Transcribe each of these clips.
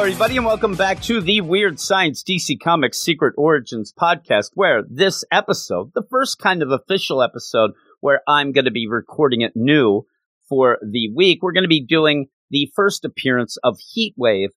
Hello, everybody, and welcome back to the Weird Science DC Comics Secret Origins podcast, where this episode, the first kind of official episode where I'm going to be recording it new for the week, we're going to be doing the first appearance of Heatwave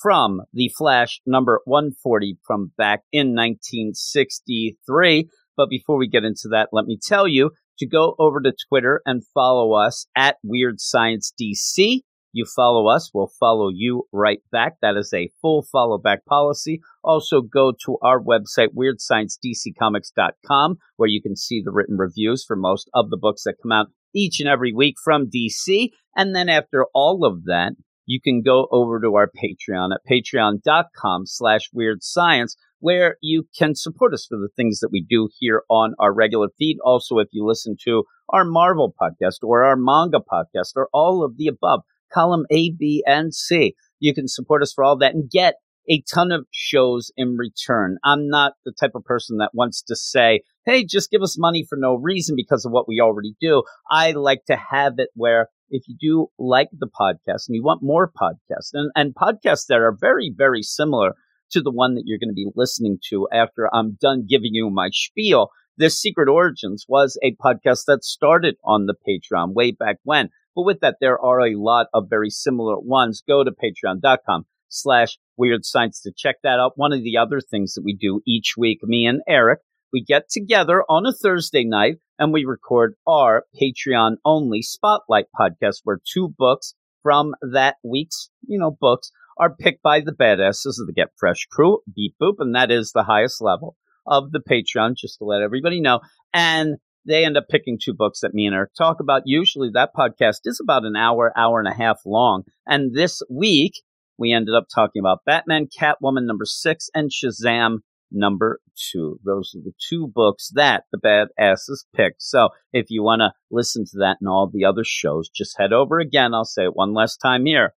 from the Flash number 140 from back in 1963. But before we get into that, let me tell you to go over to Twitter and follow us at Weird Science DC. You follow us, we'll follow you right back. That is a full follow back policy. Also, go to our website, weirdsciencedccomics.com, where you can see the written reviews for most of the books that come out each and every week from DC. And then after all of that, you can go over to our Patreon at patreon.com slash weird science, where you can support us for the things that we do here on our regular feed. Also, if you listen to our Marvel podcast or our manga podcast or all of the above, column A, B, and C. You can support us for all that and get a ton of shows in return. I'm not the type of person that wants to say, hey, just give us money for no reason because of what we already do. I like to have it where if you do like the podcast and you want more podcasts and, and podcasts that are very, very similar to the one that you're going to be listening to after I'm done giving you my spiel. This Secret Origins was a podcast that started on the Patreon way back when. But with that, there are a lot of very similar ones. Go to patreon.com slash weird science to check that out. One of the other things that we do each week, me and Eric, we get together on a Thursday night and we record our Patreon only spotlight podcast where two books from that week's, you know, books are picked by the badasses of the Get Fresh crew, Beep Boop, and that is the highest level of the Patreon, just to let everybody know. And they end up picking two books that me and Eric talk about. Usually that podcast is about an hour, hour and a half long. And this week we ended up talking about Batman, Catwoman number six, and Shazam number two. Those are the two books that the badasses picked. So if you want to listen to that and all the other shows, just head over again. I'll say it one last time here.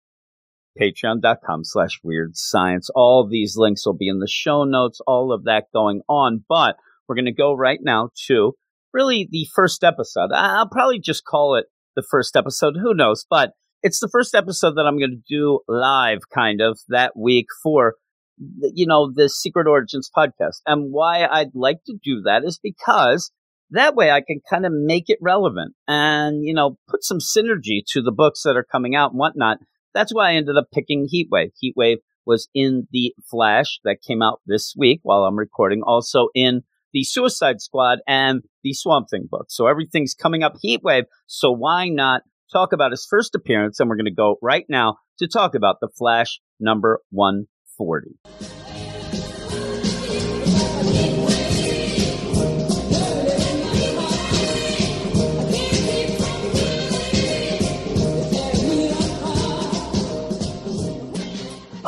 Patreon.com slash weird science. All these links will be in the show notes, all of that going on. But we're going to go right now to really the first episode. I'll probably just call it the first episode. Who knows? But it's the first episode that I'm going to do live kind of that week for, you know, the Secret Origins podcast. And why I'd like to do that is because that way I can kind of make it relevant and, you know, put some synergy to the books that are coming out and whatnot. That's why I ended up picking Heatwave. Heatwave was in the Flash that came out this week while I'm recording, also in the Suicide Squad and the Swamp Thing book. So everything's coming up Heatwave. So why not talk about his first appearance? And we're going to go right now to talk about the Flash number 140.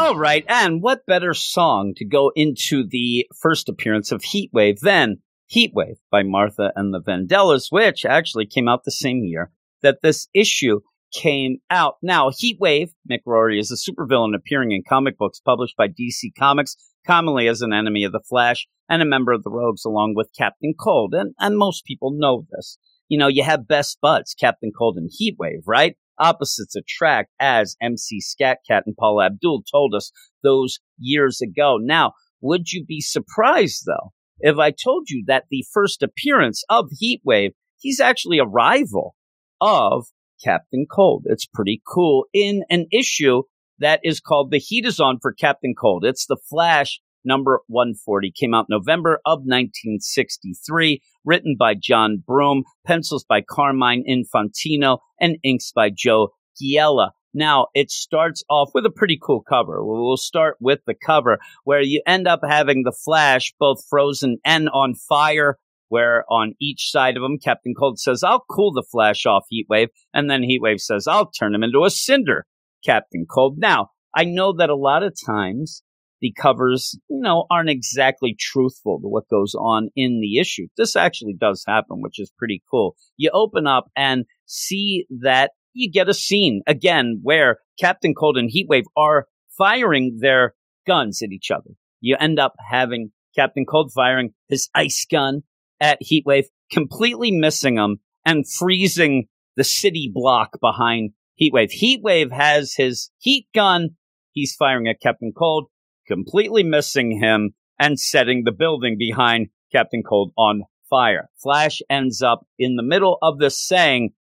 All right, and what better song to go into the first appearance of Heatwave than Heatwave by Martha and the Vandellas, which actually came out the same year that this issue came out. Now, Heatwave, Mick Rory, is a supervillain appearing in comic books published by DC Comics, commonly as an enemy of the Flash and a member of the Rogues, along with Captain Cold. And, and most people know this. You know, you have best buds, Captain Cold and Heatwave, right? Opposites attract, as MC Skat Kat and Paula Abdul told us those years ago. Now, would you be surprised though if I told you that the first appearance of Heatwave, he's actually a rival of Captain Cold? It's pretty cool in an issue that is called The Heat is On for Captain Cold. It's the Flash number 140 came out November of 1963, written by John Broome, pencils by Carmine Infantino, and inks by Joe Giella. Now, it starts off with a pretty cool cover. We'll start with the cover where you end up having the Flash both frozen and on fire, where on each side of him, Captain Cold says, I'll cool the Flash off Heatwave. And then Heatwave says, I'll turn him into a cinder, Captain Cold. Now, I know that a lot of times the covers, you know, aren't exactly truthful to what goes on in the issue. This actually does happen, which is pretty cool. You open up and see that you get a scene again where Captain Cold and Heatwave are firing their guns at each other. You end up having Captain Cold firing his ice gun at Heatwave, completely missing him and freezing the city block behind Heatwave. Heatwave has his heat gun he's firing at Captain Cold, completely missing him and setting the building behind Captain Cold on fire. Flash ends up in the middle of this saying,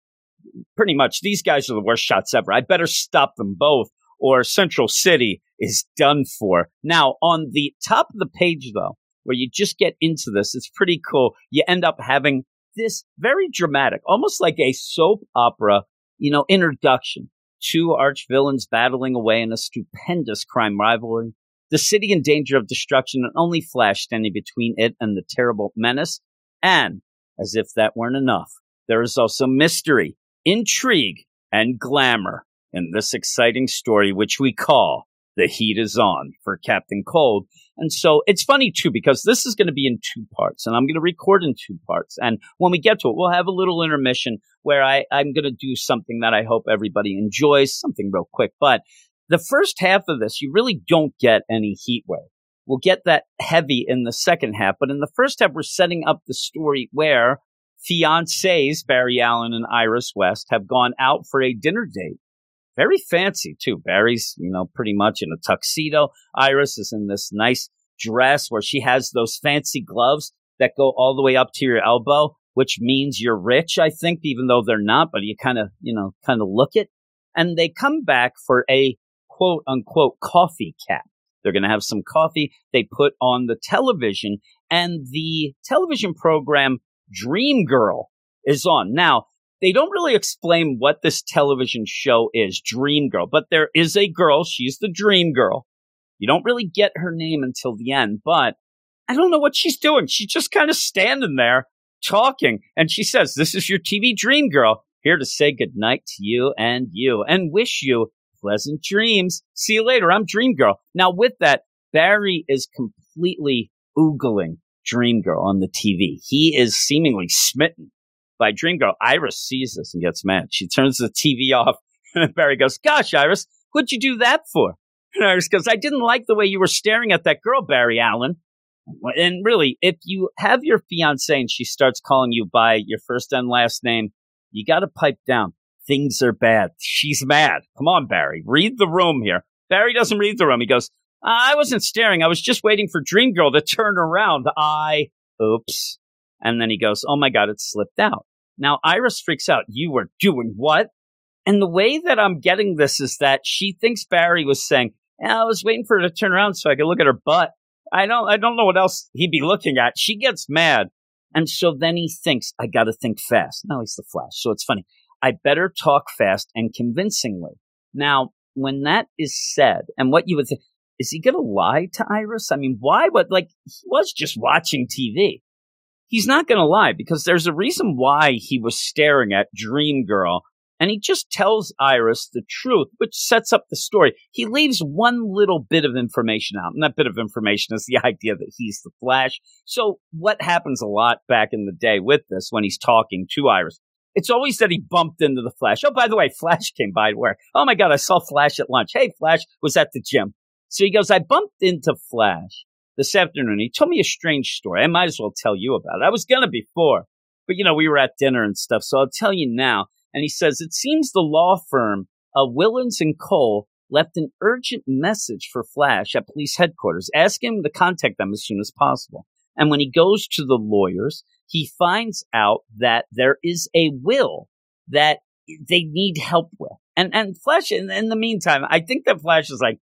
pretty much, these guys are the worst shots ever. I better stop them both or Central City is done for. Now, on the top of the page, though, where you just get into this, it's pretty cool. You end up having this very dramatic, almost like a soap opera, you know, introduction. Two arch villains battling away in a stupendous crime rivalry. The city in danger of destruction and only Flash standing between it and the terrible menace. And, as if that weren't enough, there is also mystery, intrigue, and glamour in this exciting story, which we call The Heat is On for Captain Cold. And so it's funny too, because this is going to be in two parts and I'm going to record in two parts. And when we get to it, we'll have a little intermission where I, I'm going to do something that I hope everybody enjoys, something real quick. But the first half of this, you really don't get any heat wave. We'll get that heavy in the second half, but in the first half, we're setting up the story where fiancés Barry Allen and Iris West have gone out for a dinner date very fancy too. Barry's, you know, pretty much in a tuxedo. Iris is in this nice dress where she has those fancy gloves that go all the way up to your elbow, which means you're rich, I think, even though they're not, but you kind of, you know, kind of look it. And they come back for a quote unquote coffee cap. They're going to have some coffee. They put on the television and the television program Dream Girl is on. Now, they don't really explain what this television show is, Dream Girl, but there is a girl. She's the Dream Girl. You don't really get her name until the end, but I don't know what she's doing. She's just kind of standing there talking, and she says, This is your TV Dream Girl, here to say goodnight to you and you and wish you pleasant dreams. See you later. I'm Dream Girl. Now, with that, Barry is completely oogling Dream Girl on the TV. He is seemingly smitten by Dream Girl. Iris sees this and gets mad. She turns the TV off. And Barry goes, Gosh, Iris, what'd you do that for? And Iris goes, I didn't like the way you were staring at that girl, Barry Allen. And really, if you have your fiance and she starts calling you by your first and last name, you got to pipe down. Things are bad. She's mad. Come on, Barry. Read the room here. Barry doesn't read the room. He goes, I wasn't staring. I was just waiting for Dream Girl to turn around. I, oops. And then he goes, Oh my God, it slipped out. Now Iris freaks out. You were doing what? And the way that I'm getting this is that she thinks Barry was saying, I was waiting for her to turn around so I could look at her butt. I don't, I don't know what else he'd be looking at. She gets mad. And so then he thinks, I got to think fast. Now he's the Flash. So it's funny. I better talk fast and convincingly. Now, when that is said, and what you would think, is he going to lie to Iris? I mean, why would, like, he was just watching TV he's not going to lie because there's a reason why he was staring at Dream Girl. And he just tells Iris the truth, which sets up the story. He leaves one little bit of information out, and that bit of information is the idea that he's the Flash. So, what happens a lot back in the day with this when he's talking to Iris? It's always that he bumped into the Flash. Oh, by the way, Flash came by where, oh my God, I saw Flash at lunch. Hey, Flash was at the gym. So he goes, I bumped into Flash this afternoon. He told me a strange story. I might as well tell you about it. I was going to before, but you know, we were at dinner and stuff. So I'll tell you now. And he says, it seems the law firm of Willens and Cole left an urgent message for Flash at police headquarters, asking him to contact them as soon as possible. And when he goes to the lawyers, he finds out that there is a will that they need help with. And, and Flash, in, in the meantime, I think that Flash is like,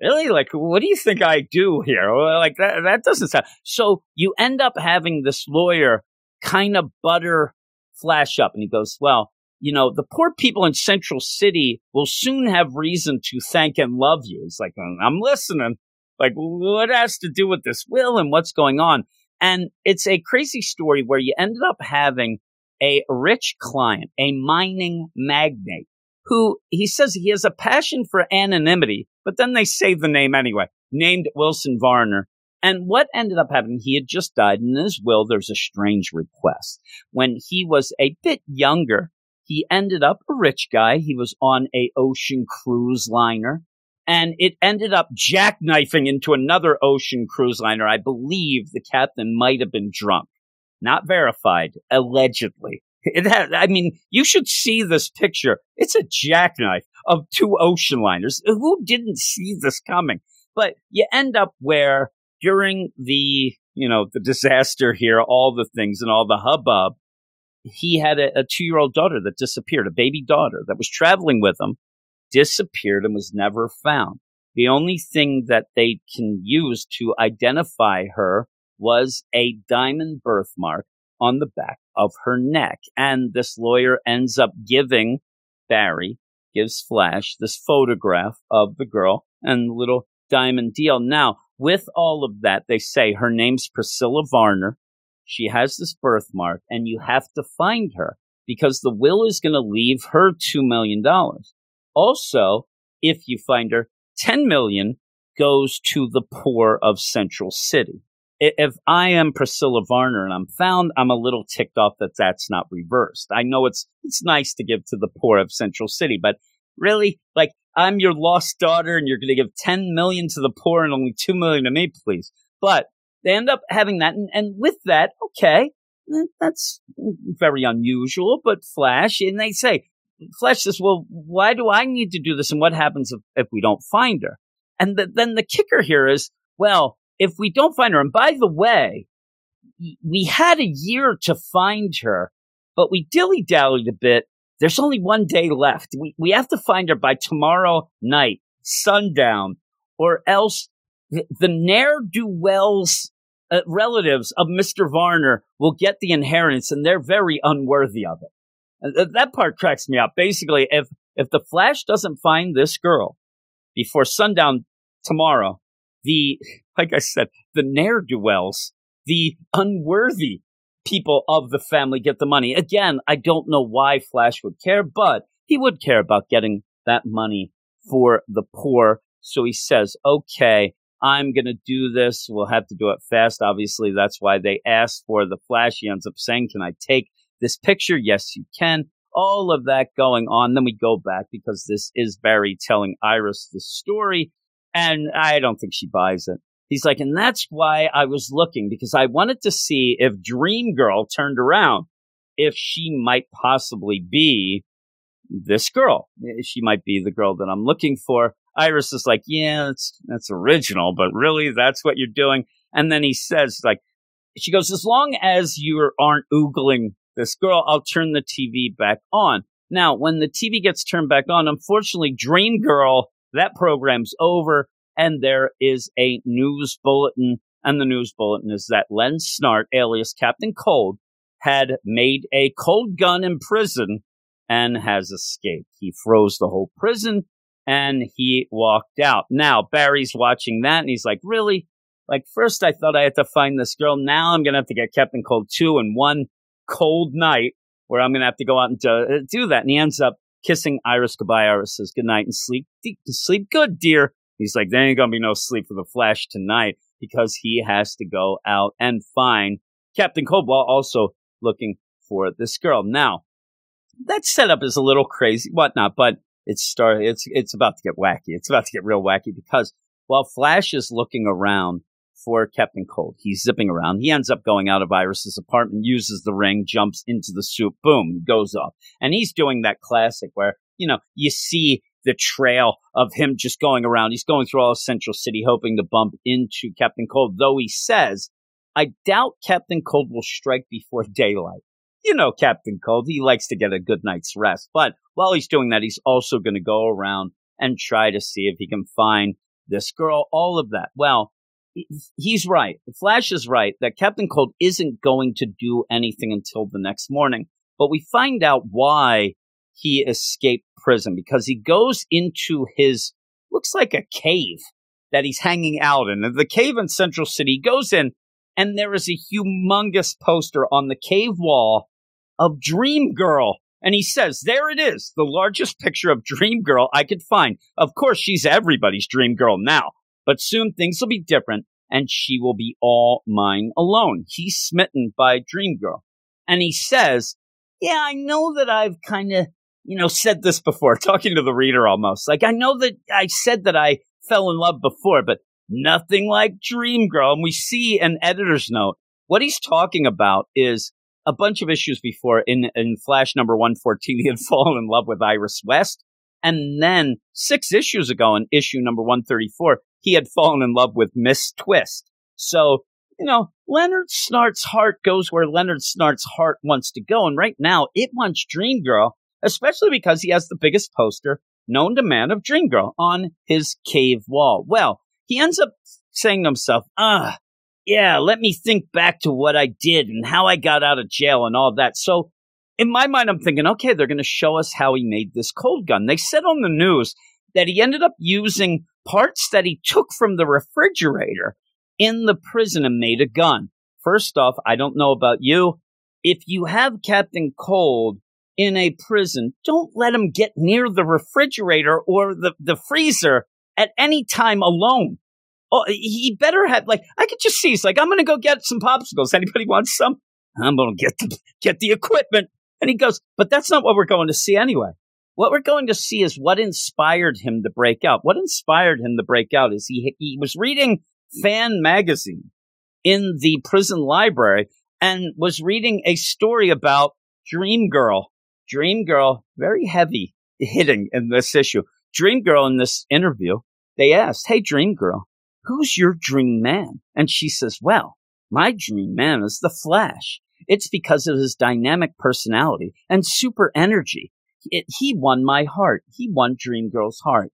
really? Like what do you think i do here? Like that that doesn't sound so you end up having this lawyer kind of butter flash up and he goes well you know the poor people in central city will soon have reason to thank and love you. It's like mm, i'm listening like what has to do with this will and what's going on and it's a crazy story where you ended up having a rich client a mining magnate who he says he has a passion for anonymity, but then they say the name anyway, named Wilson Varner. And what ended up happening, he had just died. And in his will, there's a strange request. When he was a bit younger, he ended up a rich guy. He was on a ocean cruise liner and it ended up jackknifing into another ocean cruise liner. I believe the captain might have been drunk. Not verified, allegedly. It has, I mean, you should see this picture. It's a jackknife of two ocean liners. Who didn't see this coming? But you end up where during the, you know, the disaster here, all the things and all the hubbub, he had a, a two year old daughter that disappeared, a baby daughter that was traveling with him, disappeared and was never found. The only thing that they can use to identify her was a diamond birthmark on the back of her neck. And this lawyer ends up giving Barry, gives Flash this photograph of the girl and the little diamond deal. Now, with all of that, they say her name's Priscilla Varner. She has this birthmark and you have to find her because the will is going to leave her $2 million. Also, if you find her, 10 million goes to the poor of Central City if I am Priscilla Varner and I'm found, I'm a little ticked off that that's not reversed. I know it's it's nice to give to the poor of Central City, but really, like I'm your lost daughter, and you're going to give 10 million to the poor and only 2 million to me, please. But they end up having that, and, and with that, okay, eh, that's very unusual. But Flash, and they say, Flash says, "Well, why do I need to do this, and what happens if, if we don't find her?" And the, then the kicker here is, well, if we don't find her, and by the way, we had a year to find her, but we dilly dallied a bit. There's only one day left. We, we have to find her by tomorrow night, sundown, or else the, the ne'er do wells uh, relatives of Mr. Varner will get the inheritance and they're very unworthy of it. That part cracks me up. Basically, if, if the Flash doesn't find this girl before sundown tomorrow, the, like I said, the ne'er do wells, the unworthy people of the family get the money. Again, I don't know why Flash would care, but he would care about getting that money for the poor. So he says, okay, I'm going to do this. We'll have to do it fast. Obviously, that's why they asked for the flash. He ends up saying, can I take this picture? Yes, you can. All of that going on. Then we go back because this is Barry telling Iris the story and I don't think she buys it. He's like, and that's why I was looking because I wanted to see if Dream Girl turned around, if she might possibly be this girl. She might be the girl that I'm looking for. Iris is like, yeah, that's, that's original, but really that's what you're doing. And then he says, like, she goes, as long as you aren't oogling this girl, I'll turn the TV back on. Now, when the TV gets turned back on, unfortunately, Dream Girl that program's over, and there is a news bulletin. And the news bulletin is that Len Snart, alias Captain Cold, had made a cold gun in prison and has escaped. He froze the whole prison and he walked out. Now, Barry's watching that and he's like, Really? Like, first I thought I had to find this girl. Now I'm going to have to get Captain Cold 2 and one cold night where I'm going to have to go out and do, uh, do that. And he ends up kissing Iris goodbye. Iris says good night and sleep sleep good, dear. He's like, there ain't gonna be no sleep for the Flash tonight because he has to go out and find Captain Coldwell also looking for this girl. Now, that setup is a little crazy, whatnot, but it's start it's it's about to get wacky. It's about to get real wacky because while Flash is looking around for Captain Cold. He's zipping around. He ends up going out of Iris's apartment, uses the ring, jumps into the soup, boom, goes off. And he's doing that classic where, you know, you see the trail of him just going around. He's going through all of Central City hoping to bump into Captain Cold, though he says, I doubt Captain Cold will strike before daylight. You know, Captain Cold, he likes to get a good night's rest. But while he's doing that, he's also going to go around and try to see if he can find this girl, all of that. Well, he's right. Flash is right that Captain Cold isn't going to do anything until the next morning. But we find out why he escaped prison because he goes into his looks like a cave that he's hanging out in. The cave in Central City he goes in, and there is a humongous poster on the cave wall of Dream Girl. And he says, There it is, the largest picture of Dream Girl I could find. Of course, she's everybody's Dream Girl now. But soon things will be different and she will be all mine alone. He's smitten by Dream Girl. And he says, Yeah, I know that I've kind of, you know, said this before, talking to the reader almost. Like, I know that I said that I fell in love before, but nothing like Dream Girl. And we see an editor's note. What he's talking about is a bunch of issues before in, in Flash number 114, he had fallen in love with Iris West. And then six issues ago in issue number 134, he had fallen in love with Miss Twist. So, you know, Leonard Snart's heart goes where Leonard Snart's heart wants to go. And right now it wants Dream Girl, especially because he has the biggest poster known to man of Dream Girl on his cave wall. Well, he ends up saying to himself, ah, yeah, let me think back to what I did and how I got out of jail and all that. So in my mind, I'm thinking, okay, they're going to show us how he made this cold gun. They said on the news that he ended up using parts that he took from the refrigerator in the prison and made a gun. First off, I don't know about you. If you have Captain Cold in a prison, don't let him get near the refrigerator or the, the freezer at any time alone. Oh, he better have like I could just see. He's like, I'm gonna go get some popsicles. Anybody want some? I'm gonna get the get the equipment. And he goes, but that's not what we're going to see anyway. What we're going to see is what inspired him to break out. What inspired him to break out is he he was reading Fan magazine in the prison library and was reading a story about Dream Girl. Dream Girl, very heavy hitting in this issue. Dream Girl in this interview, they asked, Hey, Dream Girl, who's your dream man? And she says, well, my dream man is the Flash. It's because of his dynamic personality and super energy. It, he won my heart. He won Dream Girl's heart.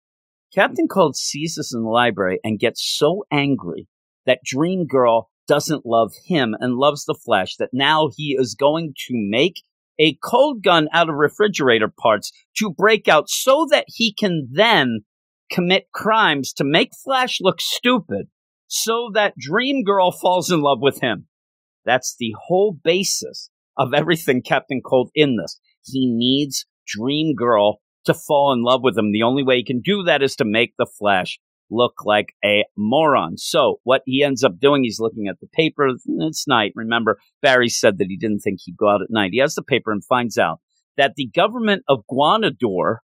Captain Cold sees us in the library and gets so angry that Dream Girl doesn't love him and loves the Flash that now he is going to make a cold gun out of refrigerator parts to break out so that he can then commit crimes to make Flash look stupid so that Dream Girl falls in love with him. That's the whole basis of everything Captain Cold in this. He needs Dream Girl to fall in love with him. The only way he can do that is to make the Flash look like a moron. So what he ends up doing, he's looking at the paper. It's night. Remember, Barry said that he didn't think he'd go out at night. He has the paper and finds out that the government of Guanador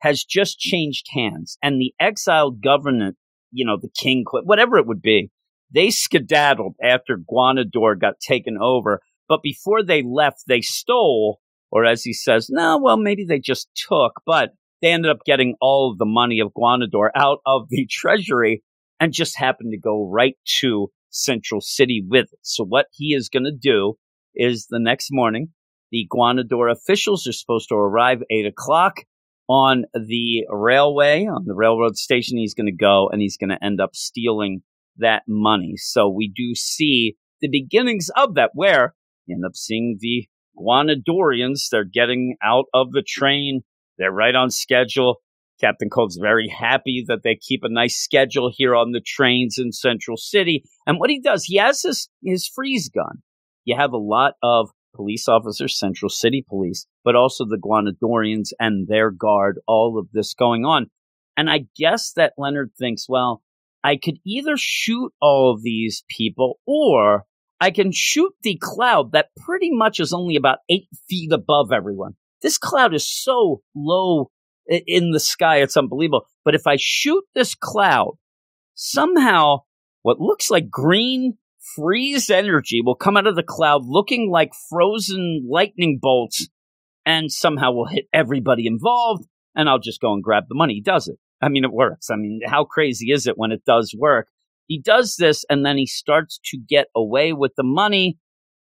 has just changed hands and the exiled government, you know, the king, whatever it would be, they skedaddled after Guanador got taken over. But before they left, they stole, or as he says, no, well, maybe they just took, but they ended up getting all of the money of Guanador out of the treasury and just happened to go right to Central City with it. So what he is going to do is the next morning, the Guanador officials are supposed to arrive eight o'clock on the railway, on the railroad station. He's going to go and he's going to end up stealing that money. So we do see the beginnings of that where you end up seeing the Guanadorians. They're getting out of the train. They're right on schedule. Captain Cold's very happy that they keep a nice schedule here on the trains in Central City. And what he does, he has his, his freeze gun. You have a lot of police officers, Central City Police, but also the Guanadorians and their guard, all of this going on. And I guess that Leonard thinks, well, I could either shoot all of these people or I can shoot the cloud that pretty much is only about eight feet above everyone. This cloud is so low in the sky, it's unbelievable. But if I shoot this cloud, somehow what looks like green freeze energy will come out of the cloud looking like frozen lightning bolts and somehow will hit everybody involved and I'll just go and grab the money. Does it. I mean, it works. I mean, how crazy is it when it does work? He does this and then he starts to get away with the money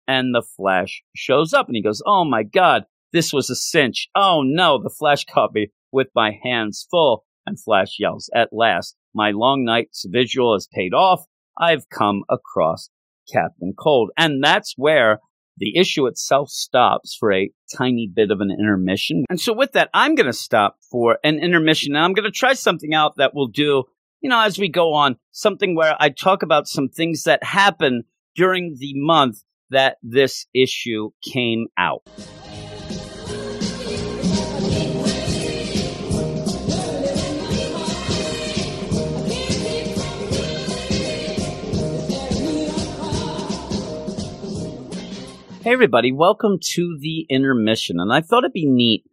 and the Flash shows up and he goes, Oh my God, this was a cinch. Oh no, the Flash caught me with my hands full. And Flash yells, At last, my long night's visual has paid off. I've come across Captain Cold. And that's where the issue itself stops for a tiny bit of an intermission. And so with that, I'm going to stop for an intermission and I'm going to try something out that will do, you know, as we go on, something where I talk about some things that happen during the month that this issue came out. Hey, everybody, welcome to the intermission. And I thought it'd be neat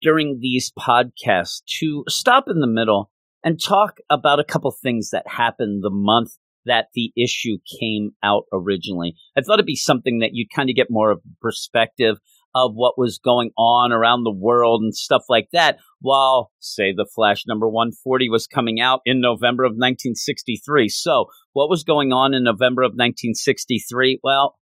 during these podcasts to stop in the middle and talk about a couple things that happened the month that the issue came out originally. I thought it'd be something that you'd kind of get more of perspective of what was going on around the world and stuff like that, while, say, the Flash number 140 was coming out in November of 1963. So, what was going on in November of 1963? Well,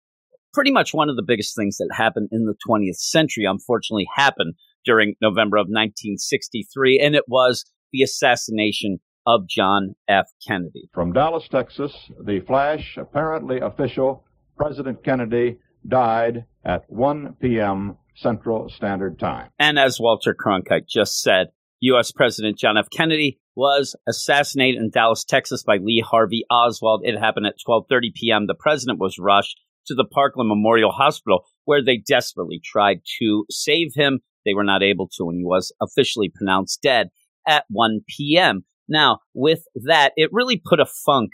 pretty much one of the biggest things that happened in the 20th century, unfortunately, happened during November of 1963, and it was the assassination of John F. Kennedy. From Dallas, Texas, the flash, apparently official, President Kennedy died at 1 p.m. Central Standard Time. And as Walter Cronkite just said, U.S. President John F. Kennedy was assassinated in Dallas, Texas by Lee Harvey Oswald. It happened at 12:30 p.m. The president was rushed to the Parkland Memorial Hospital where they desperately tried to save him. They were not able to and he was officially pronounced dead at 1 p.m. Now, with that, it really put a funk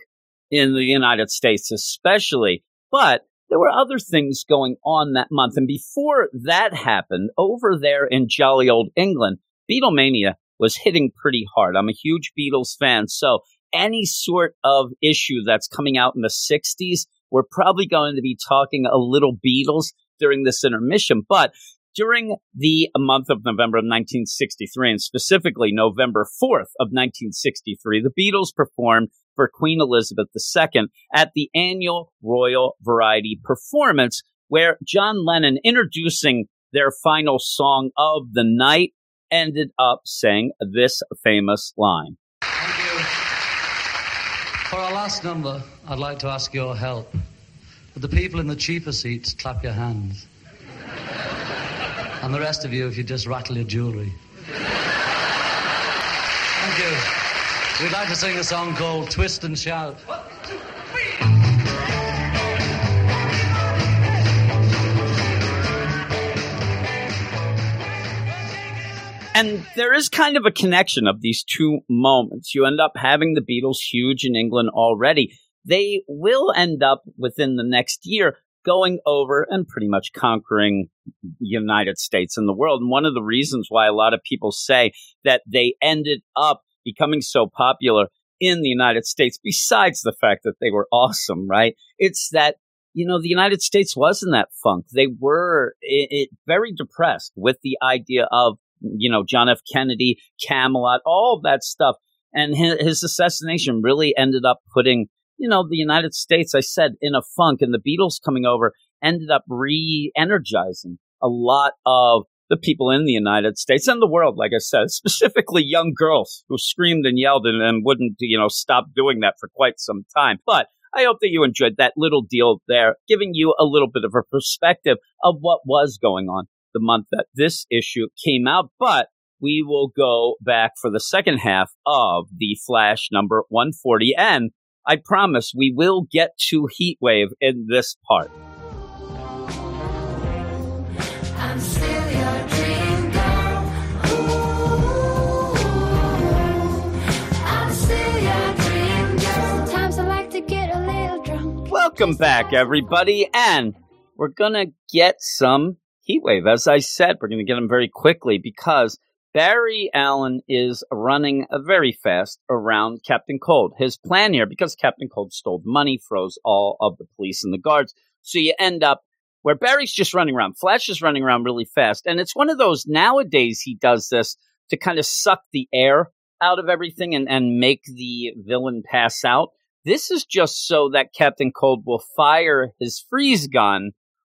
in the United States, especially, but there were other things going on that month. And before that happened, over there in jolly old England, Beatlemania was hitting pretty hard. I'm a huge Beatles fan, so any sort of issue that's coming out in the 60s, we're probably going to be talking a little Beatles during this intermission. But during the month of November of 1963, and specifically November 4th of 1963, the Beatles performed for Queen Elizabeth II at the annual Royal Variety Performance, where John Lennon, introducing their final song of the night, ended up saying this famous line. Thank you. For our last number, I'd like to ask your help. Would the people in the cheaper seats clap your hands? And the rest of you, if you just rattle your jewelry. Thank you. We'd like to sing a song called Twist and Shout. And there is kind of a connection of these two moments. You end up having the Beatles huge in England already. They will end up within the next year going over and pretty much conquering United States and the world. And one of the reasons why a lot of people say that they ended up becoming so popular in the United States, besides the fact that they were awesome, right? It's that, you know, the United States was in that funk. They were it, it, very depressed with the idea of, you know, John F. Kennedy, Camelot, all that stuff. And his assassination really ended up putting you know, the United States, I said, in a funk, and the Beatles coming over ended up re energizing a lot of the people in the United States and the world, like I said, specifically young girls who screamed and yelled and, and wouldn't, you know, stop doing that for quite some time. But I hope that you enjoyed that little deal there, giving you a little bit of a perspective of what was going on the month that this issue came out. But we will go back for the second half of the Flash number 140. And I promise we will get to Heatwave in this part. Welcome back, everybody, and we're gonna get some Heatwave. As I said, we're gonna get them very quickly because Barry Allen is running very fast around Captain Cold. His plan here, because Captain Cold stole money, froze all of the police and the guards. So you end up where Barry's just running around. Flash is running around really fast. And it's one of those nowadays he does this to kind of suck the air out of everything and, and make the villain pass out. This is just so that Captain Cold will fire his freeze gun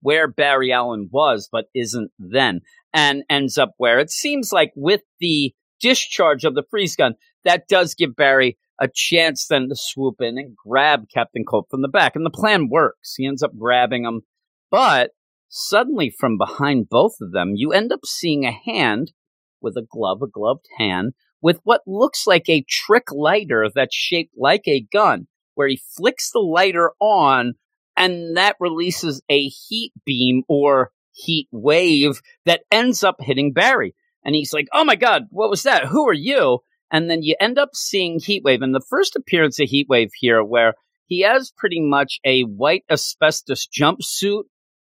where Barry Allen was, but isn't then and ends up where it seems like with the discharge of the freeze gun, that does give Barry a chance then to swoop in and grab Captain Cold from the back. And the plan works. He ends up grabbing him. But suddenly, from behind both of them, you end up seeing a hand with a glove, a gloved hand, with what looks like a trick lighter that's shaped like a gun, where he flicks the lighter on and that releases a heat beam or heat wave that ends up hitting Barry. And he's like, Oh my God, what was that? Who are you? And then you end up seeing Heatwave. And the first appearance of Heatwave here, where he has pretty much a white asbestos jumpsuit,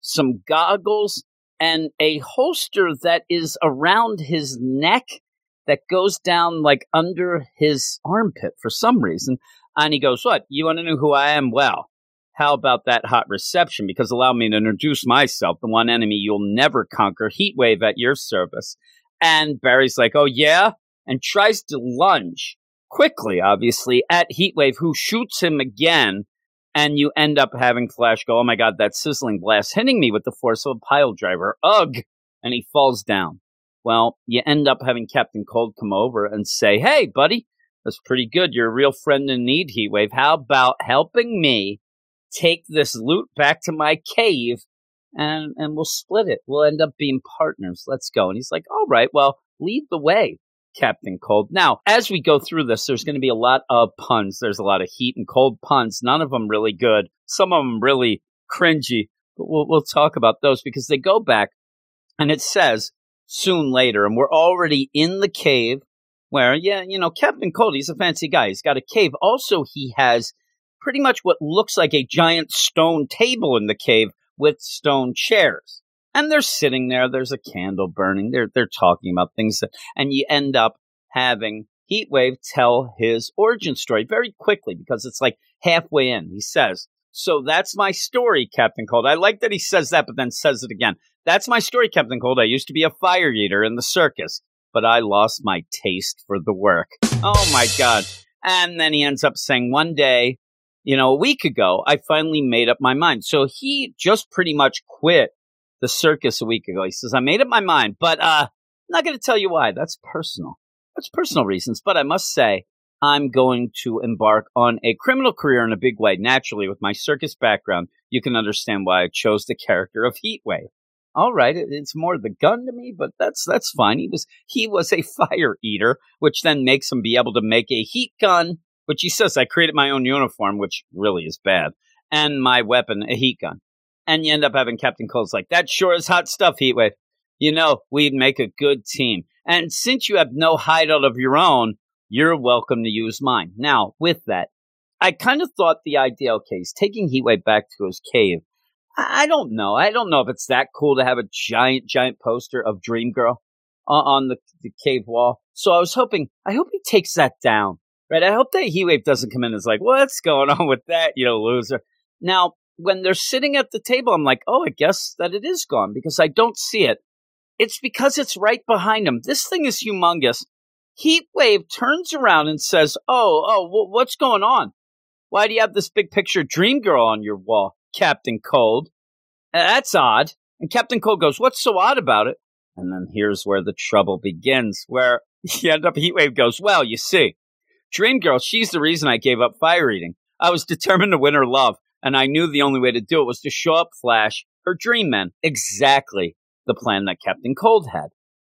some goggles, and a holster that is around his neck that goes down like under his armpit for some reason. And he goes, What? You want to know who I am? Well, how about that hot reception? Because allow me to introduce myself, the one enemy you'll never conquer, Heatwave at your service. And Barry's like, Oh, yeah? And tries to lunge quickly, obviously, at Heatwave, who shoots him again. And you end up having Flash go, Oh my God, that sizzling blast hitting me with the force of a pile driver. Ugh. And he falls down. Well, you end up having Captain Cold come over and say, Hey, buddy, that's pretty good. You're a real friend in need, Heatwave. How about helping me take this loot back to my cave and and we'll split it. We'll end up being partners. Let's go. And he's like, All right, well, lead the way. Captain Cold. Now, as we go through this, there's going to be a lot of puns. There's a lot of heat and cold puns. None of them really good. Some of them really cringy. But we'll, we'll talk about those because they go back and it says soon later, and we're already in the cave where, yeah, you know, Captain Cold, he's a fancy guy. He's got a cave. Also, he has pretty much what looks like a giant stone table in the cave with stone chairs and they're sitting there. There's a candle burning. They're they're talking about things, that, and you end up having Heatwave tell his origin story very quickly because it's like halfway in. He says, "So that's my story, Captain Cold." I like that he says that, but then says it again. That's my story, Captain Cold. I used to be a fire eater in the circus, but I lost my taste for the work. Oh my god! And then he ends up saying, "One day." You know, a week ago, I finally made up my mind. So he just pretty much quit the circus a week ago. He says, I made up my mind, but uh, I'm not going to tell you why. That's personal. That's personal reasons. But I must say, I'm going to embark on a criminal career in a big way. Naturally, with my circus background, you can understand why I chose the character of Heatwave. All right, it's more the gun to me, but that's that's fine. He was he was a fire eater, which then makes him be able to make a heat gun, which he says I created my own uniform, which really is bad, and my weapon, a heat gun and you end up having Captain Cold's like, that sure is hot stuff, Heatwave. You know, we'd make a good team. And since you have no hideout of your own, you're welcome to use mine. Now, with that, I kind of thought the ideal case, taking Heatwave back to his cave. I, don't know. I don't know if it's that cool to have a giant, giant poster of Dream Girl on, on the, the cave wall. So I was hoping, I hope he takes that down, right? I hope that Heatwave doesn't come in and is like, what's going on with that, you know, loser. Now, when they're sitting at the table, I'm like, oh, I guess that it is gone because I don't see it. It's because it's right behind him. This thing is humongous. Heatwave turns around and says, oh, oh, what's going on? Why do you have this big picture Dream Girl on your wall, Captain Cold? That's odd. And Captain Cold goes, what's so odd about it? And then here's where the trouble begins, where you end up Heatwave goes, well, you see, Dream Girl, she's the reason I gave up fire eating. I was determined to win her love and I knew the only way to do it was to show up Flash, her dream man. Exactly the plan that Captain Cold had.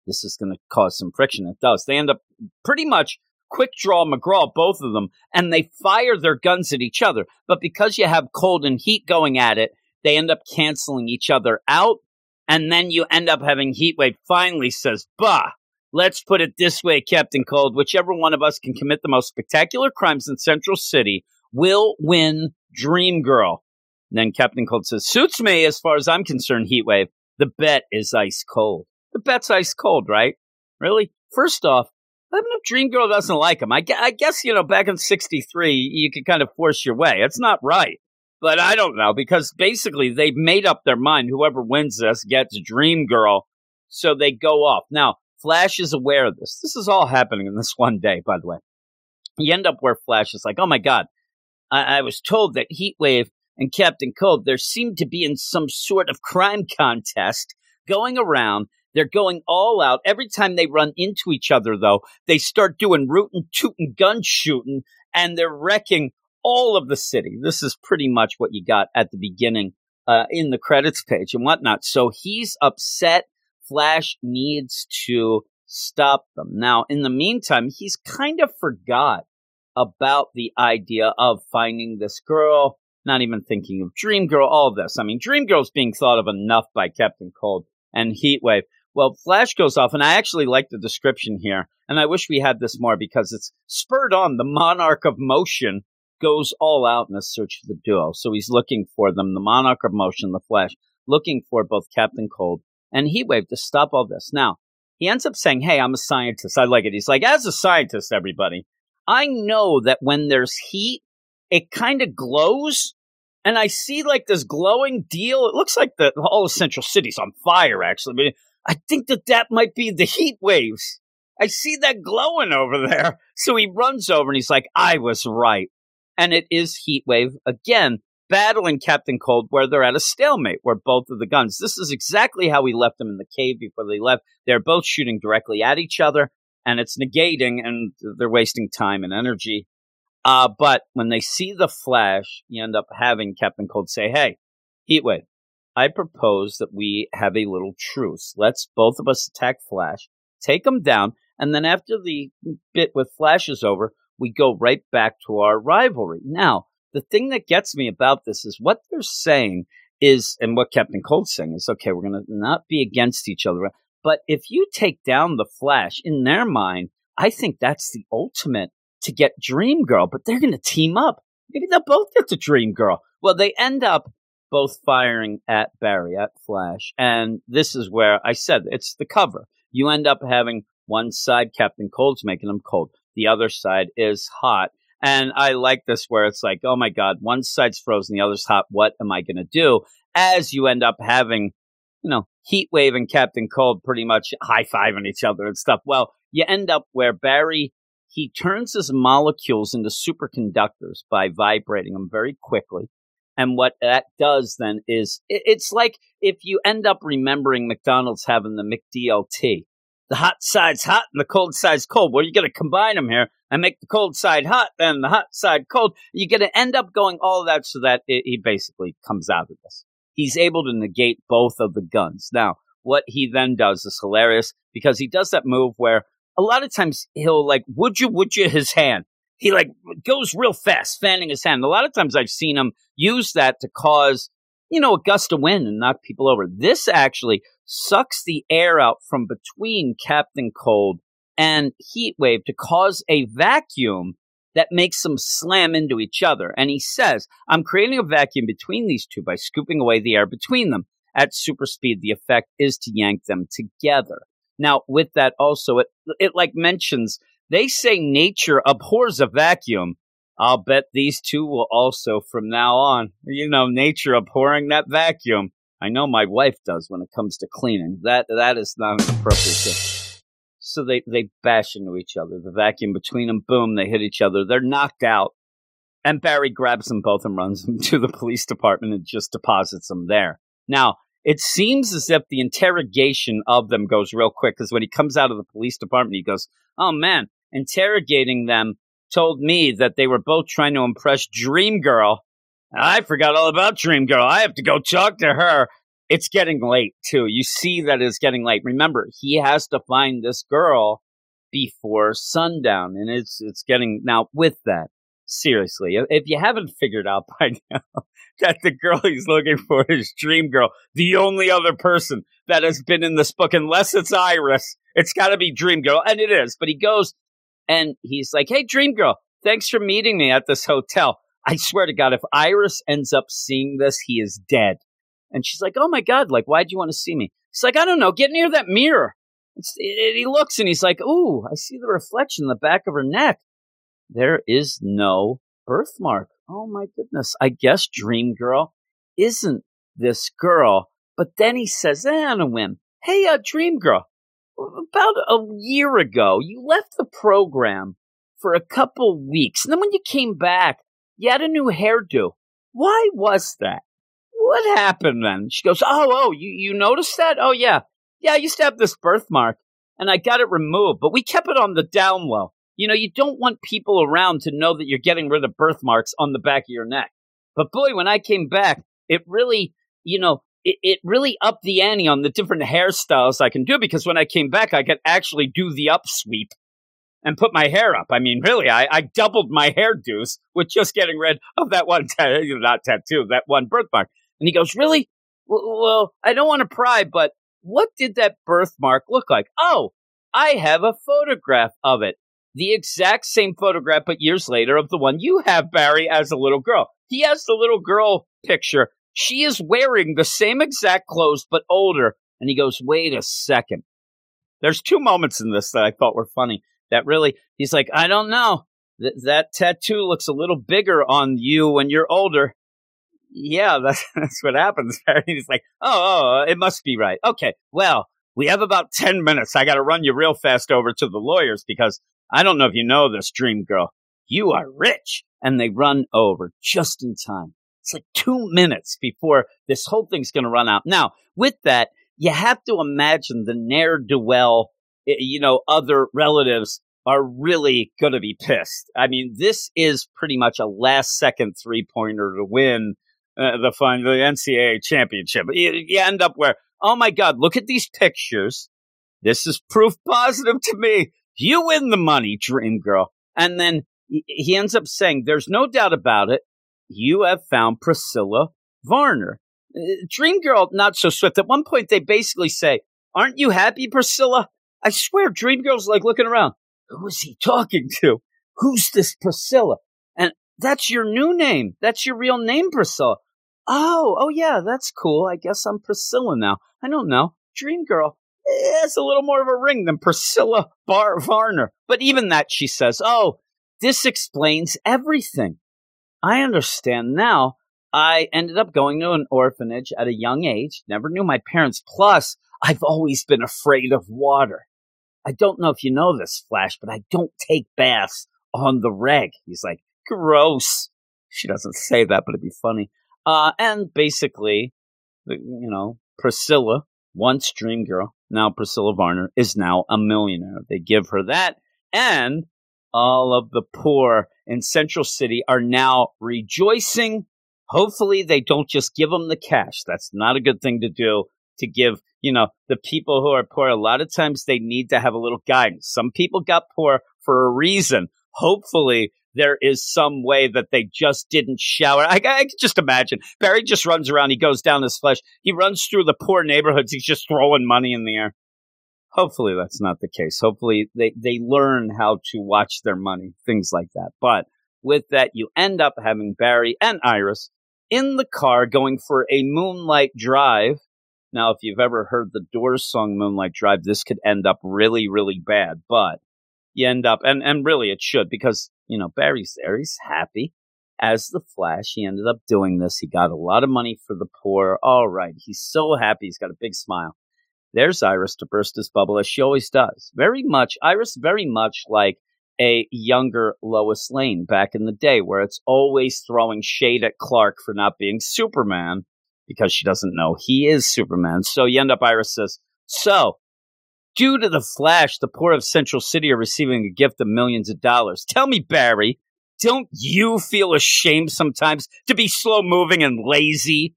This is going to cause some friction. It does. They end up pretty much quick draw McGraw, both of them, and they fire their guns at each other. But because you have cold and heat going at it, they end up canceling each other out. And then you end up having Heatwave finally says, Bah, let's put it this way, Captain Cold. Whichever one of us can commit the most spectacular crimes in Central City will win Dream Girl. And then Captain Cold says, Suits me as far as I'm concerned, Heatwave. The bet is ice cold. The bet's ice cold, right? Really? First off, even if Dream Girl doesn't like him, I, I guess, you know, back in 63, you could kind of force your way. It's not right. But I don't know, because basically they've made up their mind. Whoever wins this gets Dream Girl. So they go off. Now, Flash is aware of this. This is all happening in this one day, by the way. You end up where Flash is like, oh my God, I, I was told that Heatwave and Captain Cold, there seemed to be in some sort of crime contest going around. They're going all out. Every time they run into each other, though, they start doing rootin' tootin' gun shooting and they're wrecking all of the city. This is pretty much what you got at the beginning uh, in the credits page and whatnot. So he's upset. Flash needs to stop them. Now, in the meantime, he's kind of forgot about the idea of finding this girl, not even thinking of Dream Girl, all this. I mean, Dream Girl's being thought of enough by Captain Cold and Heatwave. Well, Flash goes off, and I actually like the description here, and I wish we had this more because it's spurred on. The Monarch of Motion goes all out in a search for the duo. So he's looking for them, the Monarch of Motion, the Flash, looking for both Captain Cold and Heatwave to stop all this. Now, he ends up saying, Hey, I'm a scientist. I like it. He's like, As a scientist, everybody, I know that when there's heat it kind of glows. And I see like this glowing deal. It looks like the whole of Central City's on fire, actually. But I think that that might be the heat waves. I see that glowing over there. So he runs over and he's like, I was right. And it is heat wave again, battling Captain Cold where they're at a stalemate, where both of the guns. This is exactly how we left them in the cave before they left. They're both shooting directly at each other and it's negating and they're wasting time and energy. Uh, but when they see the flash, you end up having Captain Cold say, Hey, Heatwave, I propose that we have a little truce. Let's both of us attack Flash, take him down, and then after the bit with Flash is over, we go right back to our rivalry. Now, the thing that gets me about this is what they're saying is, and what Captain Cold's saying is, okay, we're going to not be against each other. But if you take down the Flash, in their mind, I think that's the ultimate to get Dream Girl, but they're going to team up. Maybe they'll both get the Dream Girl. Well, they end up both firing at Barry, at Flash. And this is where I said it's the cover. You end up having one side, Captain Cold's making them cold. The other side is hot. And I like this where it's like, oh my God, one side's frozen, the other's hot. What am I going to do? As you end up having, you know, Heat Wave and Captain Cold pretty much high fiving each other and stuff. Well, you end up where Barry, he turns his molecules into superconductors by vibrating them very quickly. And what that does then is it's like if you end up remembering McDonald's having the McDLT. The hot side's hot and the cold side's cold. Well, you're going to combine them here and make the cold side hot and the hot side cold. You're going to end up going all that so that it, he basically comes out of this. He's able to negate both of the guns. Now, what he then does is hilarious because he does that move where a lot of times he'll like, would you, would you his hand? He like goes real fast, fanning his hand. A lot of times I've seen him use that to cause, you know, a gust of wind and knock people over. This actually sucks the air out from between Captain Cold and Heat Wave to cause a vacuum that makes them slam into each other. And he says, I'm creating a vacuum between these two by scooping away the air between them. At super speed, the effect is to yank them together. Now, with that also, it, it like mentions, they say nature abhors a vacuum. I'll bet these two will also from now on, you know, nature abhorring that vacuum. I know my wife does when it comes to cleaning. That that is not an appropriate thing. So they they bash into each other. The vacuum between them, boom, they hit each other. They're knocked out. And Barry grabs them both and runs them to the police department and just deposits them there. Now, it seems as if the interrogation of them goes real quick because when he comes out of the police department, he goes, Oh man, interrogating them told me that they were both trying to impress Dream Girl I forgot all about Dream Girl. I have to go talk to her. It's getting late too. You see that it's getting late. Remember, he has to find this girl before sundown, and it's it's getting now. With that, seriously, if you haven't figured out by now that the girl he's looking for is Dream Girl, the only other person that has been in this book, unless it's Iris, it's got to be Dream Girl, and it is. But he goes and he's like, "Hey, Dream Girl, thanks for meeting me at this hotel." I swear to God, if Iris ends up seeing this, he is dead. And she's like, Oh my God, like, why'd you want to see me? He's like, I don't know, get near that mirror. It, he looks and he's like, Ooh, I see the reflection in the back of her neck. There is no birthmark. Oh my goodness. I guess Dream Girl isn't this girl. But then he says, eh, on a whim, Hey, uh, Dream Girl, about a year ago, you left the program for a couple weeks. And then when you came back, you had a new hairdo. Why was that? What happened then? She goes, Oh, oh, you, you noticed that? Oh, yeah. Yeah, I used to have this birthmark and I got it removed, but we kept it on the down low. You know, you don't want people around to know that you're getting rid of birthmarks on the back of your neck. But boy, when I came back, it really, you know, it, it really upped the ante on the different hairstyles I can do because when I came back, I could actually do the upsweep and put my hair up. I mean, really, I, I doubled my hairdos with just getting rid of that one, tattoo, not tattoo, that one birthmark. And he goes, really? Well, I don't want to pry, but what did that birthmark look like? Oh, I have a photograph of it. The exact same photograph, but years later, of the one you have, Barry, as a little girl. He has the little girl picture. She is wearing the same exact clothes, but older. And he goes, wait a second. There's two moments in this that I thought were funny that really, he's like, I don't know. th- that tattoo looks a little bigger on you when you're older. Yeah, that's, that's what happens. He's like, oh, oh, oh, it must be right. Okay, well, we have about 10 minutes. I got to run you real fast over to the lawyers because I don't know if you know this, Dream Girl. You are rich. And they run over just in time. It's like two minutes before this whole thing's going to run out. Now, with that, you have to imagine the ne'er do well, you know, other relatives are really going to be pissed. I mean, this is pretty much a last second three pointer to win uh, the fun, the NCAA championship. You, you end up where, oh my God, look at these pictures. This is proof positive to me. You win the money, dream girl. And then he ends up saying, there's no doubt about it. You have found Priscilla Varner. Uh, dream girl, not so swift. At one point, they basically say, aren't you happy, Priscilla? I swear, Dream Girl's like looking around. Who is he talking to? Who's this Priscilla? And that's your new name. That's your real name, Priscilla. Oh, oh yeah, that's cool. I guess I'm Priscilla now. I don't know. Dream Girl. It's a little more of a ring than Priscilla Bar- Varner. But even that, she says, oh, this explains everything. I understand now. I ended up going to an orphanage at a young age, never knew my parents. Plus, I've always been afraid of water. I don't know if you know this, Flash, but I don't take baths on the reg. He's like, gross. She doesn't say that, but it'd be funny. Uh, and basically, you know, Priscilla, once Dream Girl, now Priscilla Varner, is now a millionaire. They give her that, and all of the poor in Central City are now rejoicing. Hopefully, they don't just give them the cash. That's not a good thing to do to give, you know, the people who are poor. A lot of times they need to have a little guidance. Some people got poor for a reason. Hopefully, there is some way that they just didn't shower. I, I just imagine. Barry just runs around. He goes down his flesh. He runs through the poor neighborhoods. He's just throwing money in the air. Hopefully that's not the case. Hopefully they, they learn how to watch their money, things like that. But with that, you end up having Barry and Iris in the car going for a moonlight drive. Now, if you've ever heard the Doors song Moonlight Drive, this could end up really, really bad. But you end up, and, and really it should, because, you know, Barry's there. He's happy. As the Flash, he ended up doing this. He got a lot of money for the poor. All right. He's so happy. He's got a big smile. There's Iris to burst his bubble, as she always does. Very much, Iris, very much like a younger Lois Lane back in the day, where it's always throwing shade at Clark for not being Superman because she doesn't know he is Superman. So you end up, Iris says, So, due to the Flash, the poor of Central City are receiving a gift of millions of dollars. Tell me, Barry, don't you feel ashamed sometimes to be slow moving and lazy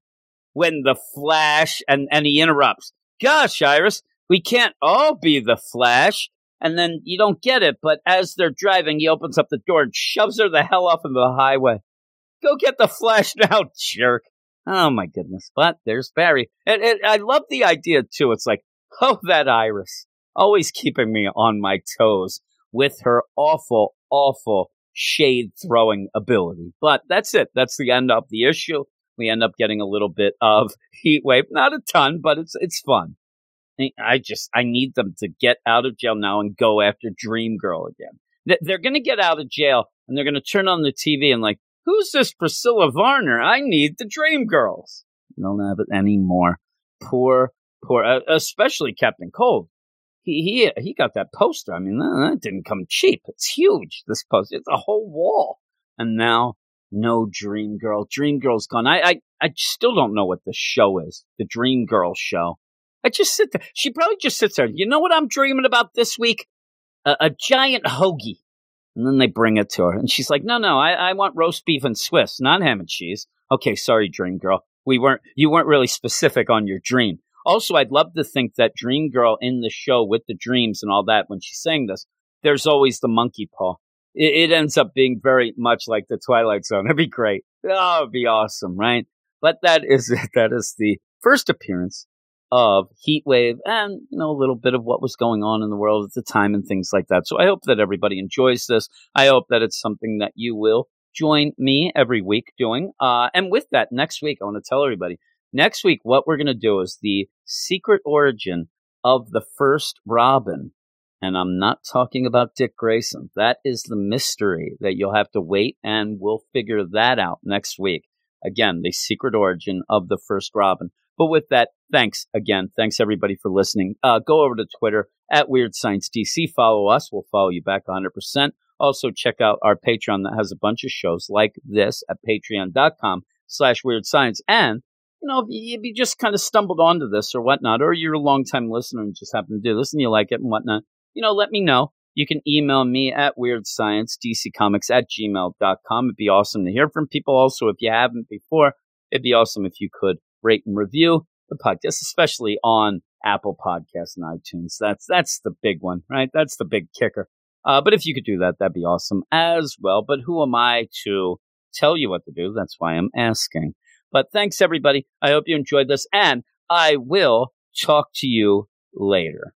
when the Flash and, and he interrupts? Gosh, Iris, we can't all be the Flash and then you don't get it. But as they're driving, he opens up the door and shoves her the hell off into the highway. Go get the flash now, jerk. Oh my goodness. But there's Barry. And, and I love the idea too. It's like, oh, that Iris. Always keeping me on my toes with her awful, awful shade throwing ability. But that's it. That's the end of the issue. We end up getting a little bit of heat wave. Not a ton, but it's it's fun. I just I need them to get out of jail now and go after Dream Girl again. They're going to get out of jail and they're going to turn on the TV and like, who's this Priscilla Varner? I need the Dream Girls. don't have it anymore. Poor, poor, uh, especially Captain Cold. He he he got that poster. I mean, that, that didn't come cheap. It's huge. This poster, it's a whole wall. And now, no Dream Girl. Dream Girl's gone. I I I still don't know what the show is. The Dream Girl show. I just sit there. She probably just sits there. You know what I'm dreaming about this week? A, a giant hoagie. And then they bring it to her. And she's like, no, no, I, I want roast beef and Swiss, not ham and cheese. Okay, sorry, dream girl. We weren't, you weren't really specific on your dream. Also, I'd love to think that Dream Girl in the show with the dreams and all that, when she's saying this, there's always the monkey paw. It, it ends up being very much like the Twilight Zone. It'd be great. Oh, it'd be awesome, right? But that is, that is the first appearance of heat wave and you know a little bit of what was going on in the world at the time and things like that. So I hope that everybody enjoys this. I hope that it's something that you will join me every week doing. Uh, and with that, next week I want to tell everybody next week what we're going to do is the secret origin of the first Robin. And I'm not talking about Dick Grayson. That is the mystery that you'll have to wait and we'll figure that out next week. Again, the secret origin of the first Robin. But with that, thanks again. Thanks everybody for listening. Uh, go over to Twitter at Weird Science DC. Follow us. We'll follow you back 100%. Also check out our Patreon that has a bunch of shows like this at patreon.com slash weird science. And, you know, if you, if you just kind of stumbled onto this or whatnot, or you're a long time listener and just happen to do this and you like it and whatnot, you know, let me know. You can email me at weirdsciencedccomics at gmail.com. It'd be awesome to hear from people. Also, if you haven't before, it'd be awesome if you could rate and review the podcast, especially on Apple Podcasts and iTunes. That's that's the big one, right? That's the big kicker. Uh, but if you could do that, that'd be awesome as well. But who am I to tell you what to do? That's why I'm asking. But thanks everybody. I hope you enjoyed this, and I will talk to you later.